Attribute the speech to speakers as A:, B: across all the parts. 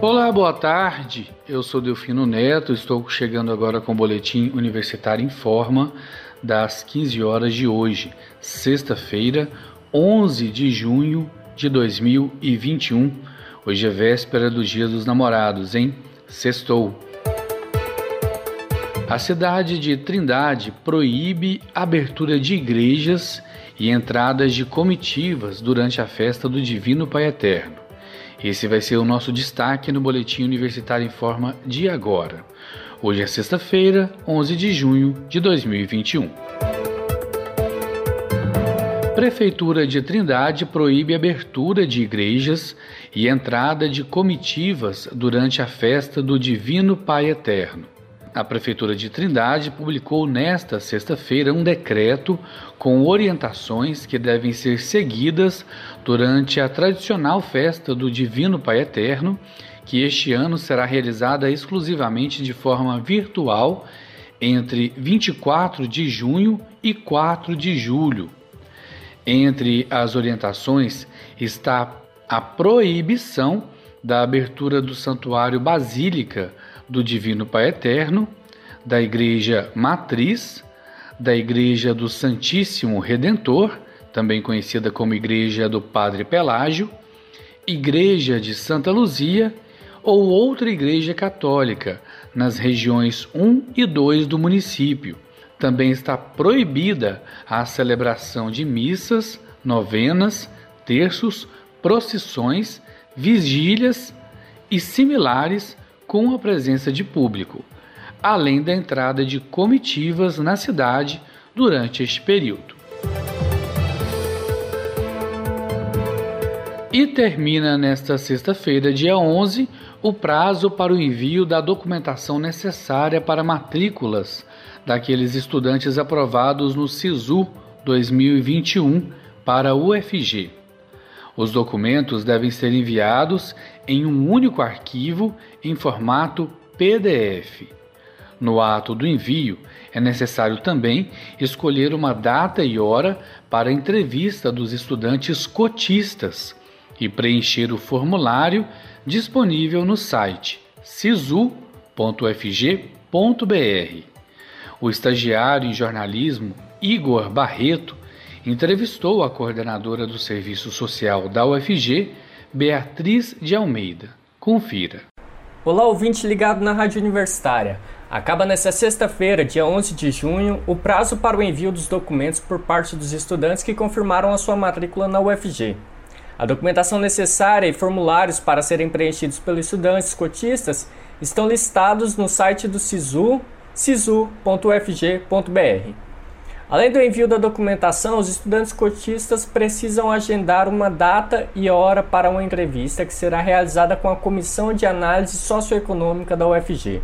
A: Olá, boa tarde. Eu sou Delfino Neto, estou chegando agora com o boletim Universitário em Forma das 15 horas de hoje, sexta-feira, 11 de junho de 2021. Hoje é véspera do Dia dos Namorados, hein? Sextou. A cidade de Trindade proíbe abertura de igrejas e entradas de comitivas durante a festa do Divino Pai Eterno. Esse vai ser o nosso destaque no Boletim Universitário em Forma de agora. Hoje é sexta-feira, 11 de junho de 2021. Prefeitura de Trindade proíbe abertura de igrejas e entrada de comitivas durante a festa do Divino Pai Eterno. A Prefeitura de Trindade publicou nesta sexta-feira um decreto com orientações que devem ser seguidas durante a tradicional festa do Divino Pai Eterno, que este ano será realizada exclusivamente de forma virtual entre 24 de junho e 4 de julho. Entre as orientações está a proibição da abertura do Santuário Basílica do Divino Pai Eterno, da Igreja Matriz, da Igreja do Santíssimo Redentor, também conhecida como Igreja do Padre Pelágio, Igreja de Santa Luzia ou outra igreja católica nas regiões 1 e 2 do município. Também está proibida a celebração de missas, novenas, terços, procissões, vigílias e similares com a presença de público, além da entrada de comitivas na cidade durante este período. E termina nesta sexta-feira, dia 11, o prazo para o envio da documentação necessária para matrículas daqueles estudantes aprovados no SISU 2021 para o UFG. Os documentos devem ser enviados em um único arquivo em formato PDF. No ato do envio, é necessário também escolher uma data e hora para a entrevista dos estudantes cotistas e preencher o formulário disponível no site sisu.fg.br. O estagiário em jornalismo Igor Barreto entrevistou a coordenadora do Serviço Social da UFG, Beatriz de Almeida. Confira.
B: Olá, ouvinte ligado na Rádio Universitária. Acaba nesta sexta-feira, dia 11 de junho, o prazo para o envio dos documentos por parte dos estudantes que confirmaram a sua matrícula na UFG. A documentação necessária e formulários para serem preenchidos pelos estudantes cotistas estão listados no site do SISU, sisu.ufg.br. Além do envio da documentação, os estudantes cotistas precisam agendar uma data e hora para uma entrevista que será realizada com a Comissão de Análise Socioeconômica da UFG.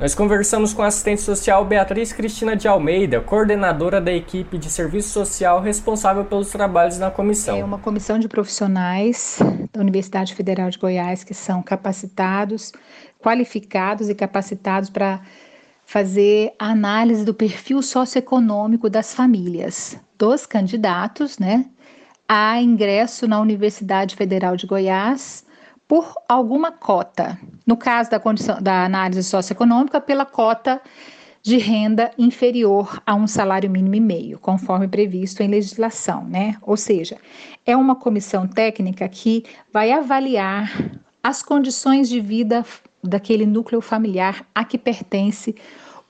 B: Nós conversamos com a assistente social Beatriz Cristina de Almeida, coordenadora da equipe de serviço social responsável pelos trabalhos na comissão.
C: É uma comissão de profissionais da Universidade Federal de Goiás que são capacitados, qualificados e capacitados para fazer a análise do perfil socioeconômico das famílias dos candidatos, né, a ingresso na Universidade Federal de Goiás por alguma cota. No caso da condição da análise socioeconômica, pela cota de renda inferior a um salário mínimo e meio, conforme previsto em legislação, né? Ou seja, é uma comissão técnica que vai avaliar as condições de vida daquele núcleo familiar a que pertence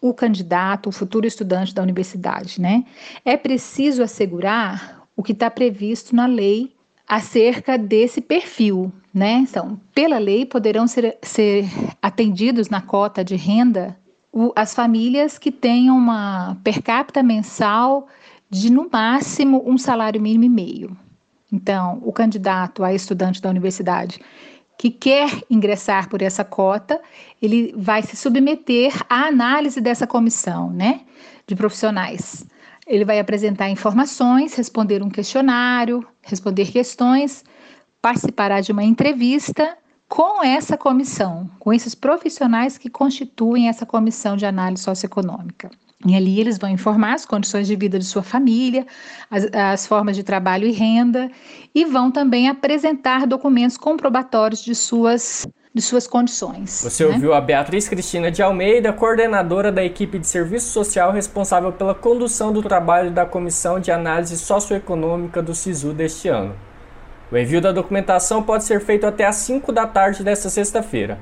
C: o candidato, o futuro estudante da universidade, né? É preciso assegurar o que está previsto na lei acerca desse perfil, né? Então, pela lei, poderão ser, ser atendidos na cota de renda o, as famílias que tenham uma per capita mensal de, no máximo, um salário mínimo e meio. Então, o candidato a estudante da universidade que quer ingressar por essa cota, ele vai se submeter à análise dessa comissão, né, de profissionais. Ele vai apresentar informações, responder um questionário, responder questões, participará de uma entrevista com essa comissão, com esses profissionais que constituem essa comissão de análise socioeconômica. E ali eles vão informar as condições de vida de sua família, as, as, formas de trabalho e renda, e vão também apresentar documentos comprobatórios de suas de suas condições.
B: Você né? ouviu a Beatriz Cristina de Almeida, coordenadora da equipe de serviço social responsável pela condução do trabalho da Comissão de Análise Socioeconômica do SISU deste ano. O envio da documentação pode ser feito até às 5 da tarde desta sexta-feira.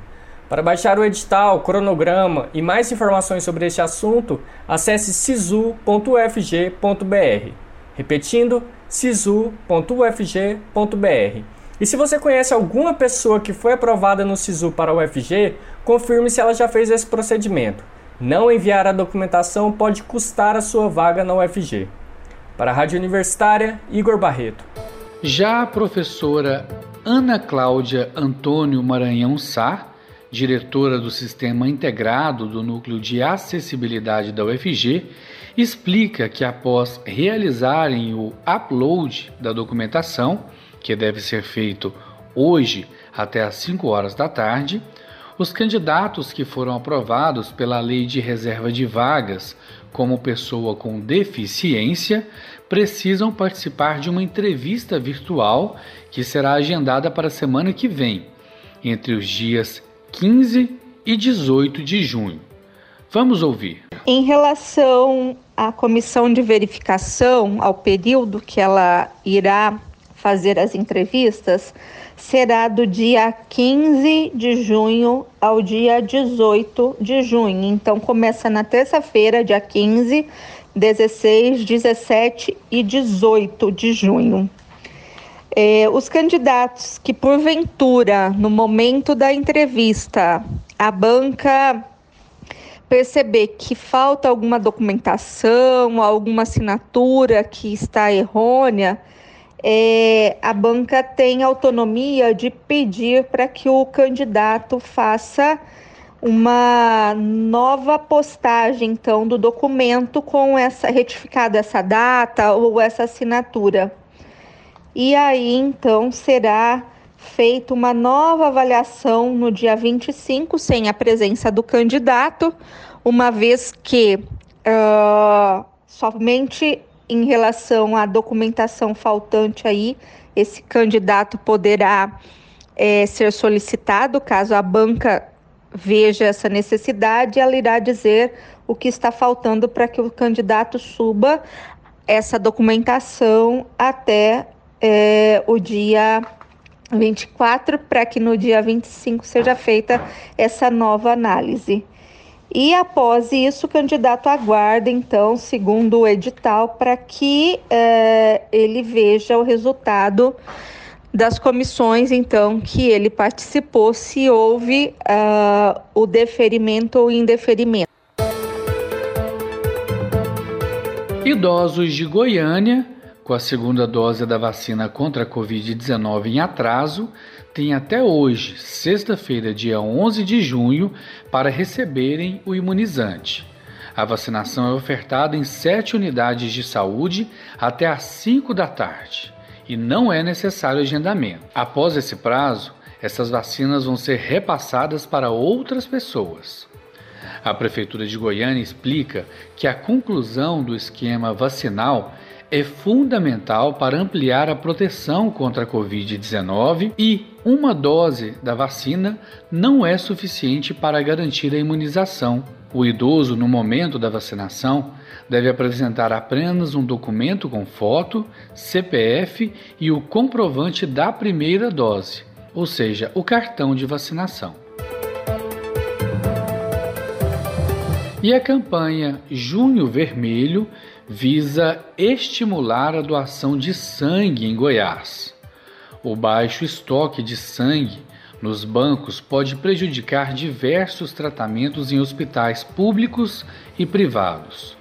B: Para baixar o edital, cronograma e mais informações sobre este assunto, acesse sisu.ufg.br. Repetindo, sisu.ufg.br. E se você conhece alguma pessoa que foi aprovada no SISU para o UFG, confirme se ela já fez esse procedimento. Não enviar a documentação pode custar a sua vaga na UFG. Para a Rádio Universitária, Igor Barreto.
A: Já a professora Ana Cláudia Antônio Maranhão Sá, diretora do Sistema Integrado do Núcleo de Acessibilidade da UFG, explica que após realizarem o upload da documentação, que deve ser feito hoje até às 5 horas da tarde, os candidatos que foram aprovados pela Lei de Reserva de Vagas como pessoa com deficiência precisam participar de uma entrevista virtual que será agendada para a semana que vem, entre os dias 15 e 18 de junho. Vamos ouvir.
D: Em relação à comissão de verificação, ao período que ela irá fazer as entrevistas será do dia 15 de junho ao dia 18 de junho. Então começa na terça-feira, dia 15, 16, 17 e 18 de junho. É, os candidatos que, porventura, no momento da entrevista, a banca perceber que falta alguma documentação, alguma assinatura que está errônea, é, a banca tem autonomia de pedir para que o candidato faça uma nova postagem então do documento com essa retificada essa data ou essa assinatura. E aí então será feita uma nova avaliação no dia 25 sem a presença do candidato, uma vez que uh, somente em relação à documentação faltante aí, esse candidato poderá é, ser solicitado caso a banca veja essa necessidade, ela irá dizer o que está faltando para que o candidato suba essa documentação até é, o dia 24, para que no dia 25 seja feita essa nova análise. E após isso, o candidato aguarda, então, segundo o edital, para que eh, ele veja o resultado das comissões, então, que ele participou, se houve uh, o deferimento ou indeferimento.
A: Idosos de Goiânia, com a segunda dose da vacina contra a Covid-19 em atraso, têm até hoje, sexta-feira, dia 11 de junho, para receberem o imunizante. A vacinação é ofertada em sete unidades de saúde até às 5 da tarde e não é necessário agendamento. Após esse prazo, essas vacinas vão ser repassadas para outras pessoas. A Prefeitura de Goiânia explica que a conclusão do esquema vacinal é fundamental para ampliar a proteção contra a Covid-19 e uma dose da vacina não é suficiente para garantir a imunização. O idoso, no momento da vacinação, deve apresentar apenas um documento com foto, CPF e o comprovante da primeira dose, ou seja, o cartão de vacinação. E a campanha Junho Vermelho visa estimular a doação de sangue em Goiás. O baixo estoque de sangue nos bancos pode prejudicar diversos tratamentos em hospitais públicos e privados.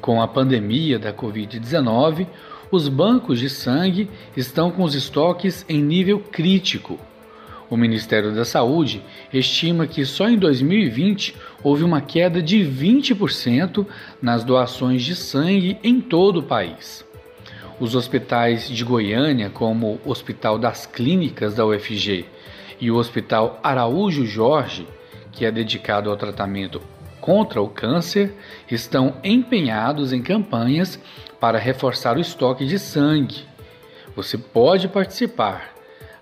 A: Com a pandemia da Covid-19, os bancos de sangue estão com os estoques em nível crítico o Ministério da Saúde estima que só em 2020 houve uma queda de 20% nas doações de sangue em todo o país. Os hospitais de Goiânia, como o Hospital das Clínicas da UFG e o Hospital Araújo Jorge, que é dedicado ao tratamento contra o câncer, estão empenhados em campanhas para reforçar o estoque de sangue. Você pode participar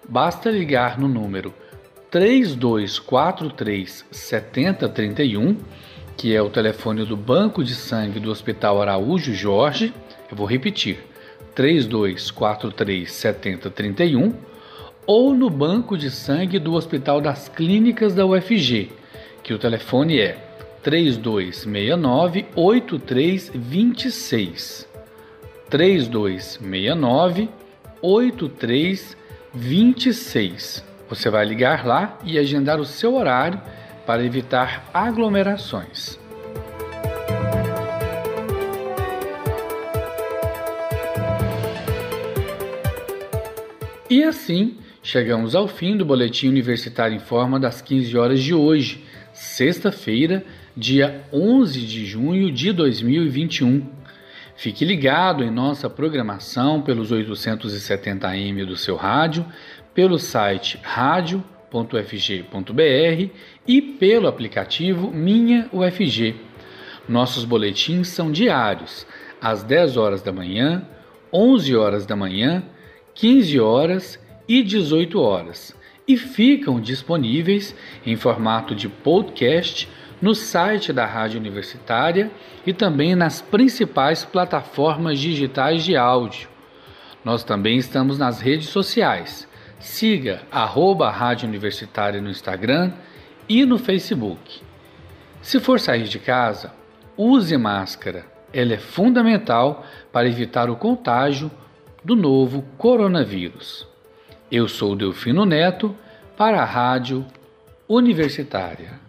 A: Basta ligar no número 3243 7031, que é o telefone do Banco de Sangue do Hospital Araújo Jorge. Eu vou repetir: 3243 7031 ou no Banco de Sangue do Hospital das Clínicas da UFG, que o telefone é 3269 8326. 3269 8326. Você vai ligar lá e agendar o seu horário para evitar aglomerações. E assim, chegamos ao fim do Boletim Universitário em Forma das 15 horas de hoje, sexta-feira, dia 11 de junho de 2021. Fique ligado em nossa programação pelos 870 AM do seu rádio, pelo site radio.fg.br e pelo aplicativo Minha UFG. Nossos boletins são diários, às 10 horas da manhã, 11 horas da manhã, 15 horas e 18 horas e ficam disponíveis em formato de podcast no site da Rádio Universitária e também nas principais plataformas digitais de áudio. Nós também estamos nas redes sociais. Siga arroba Rádio Universitária no Instagram e no Facebook. Se for sair de casa, use máscara. Ela é fundamental para evitar o contágio do novo coronavírus. Eu sou Delfino Neto para a Rádio Universitária.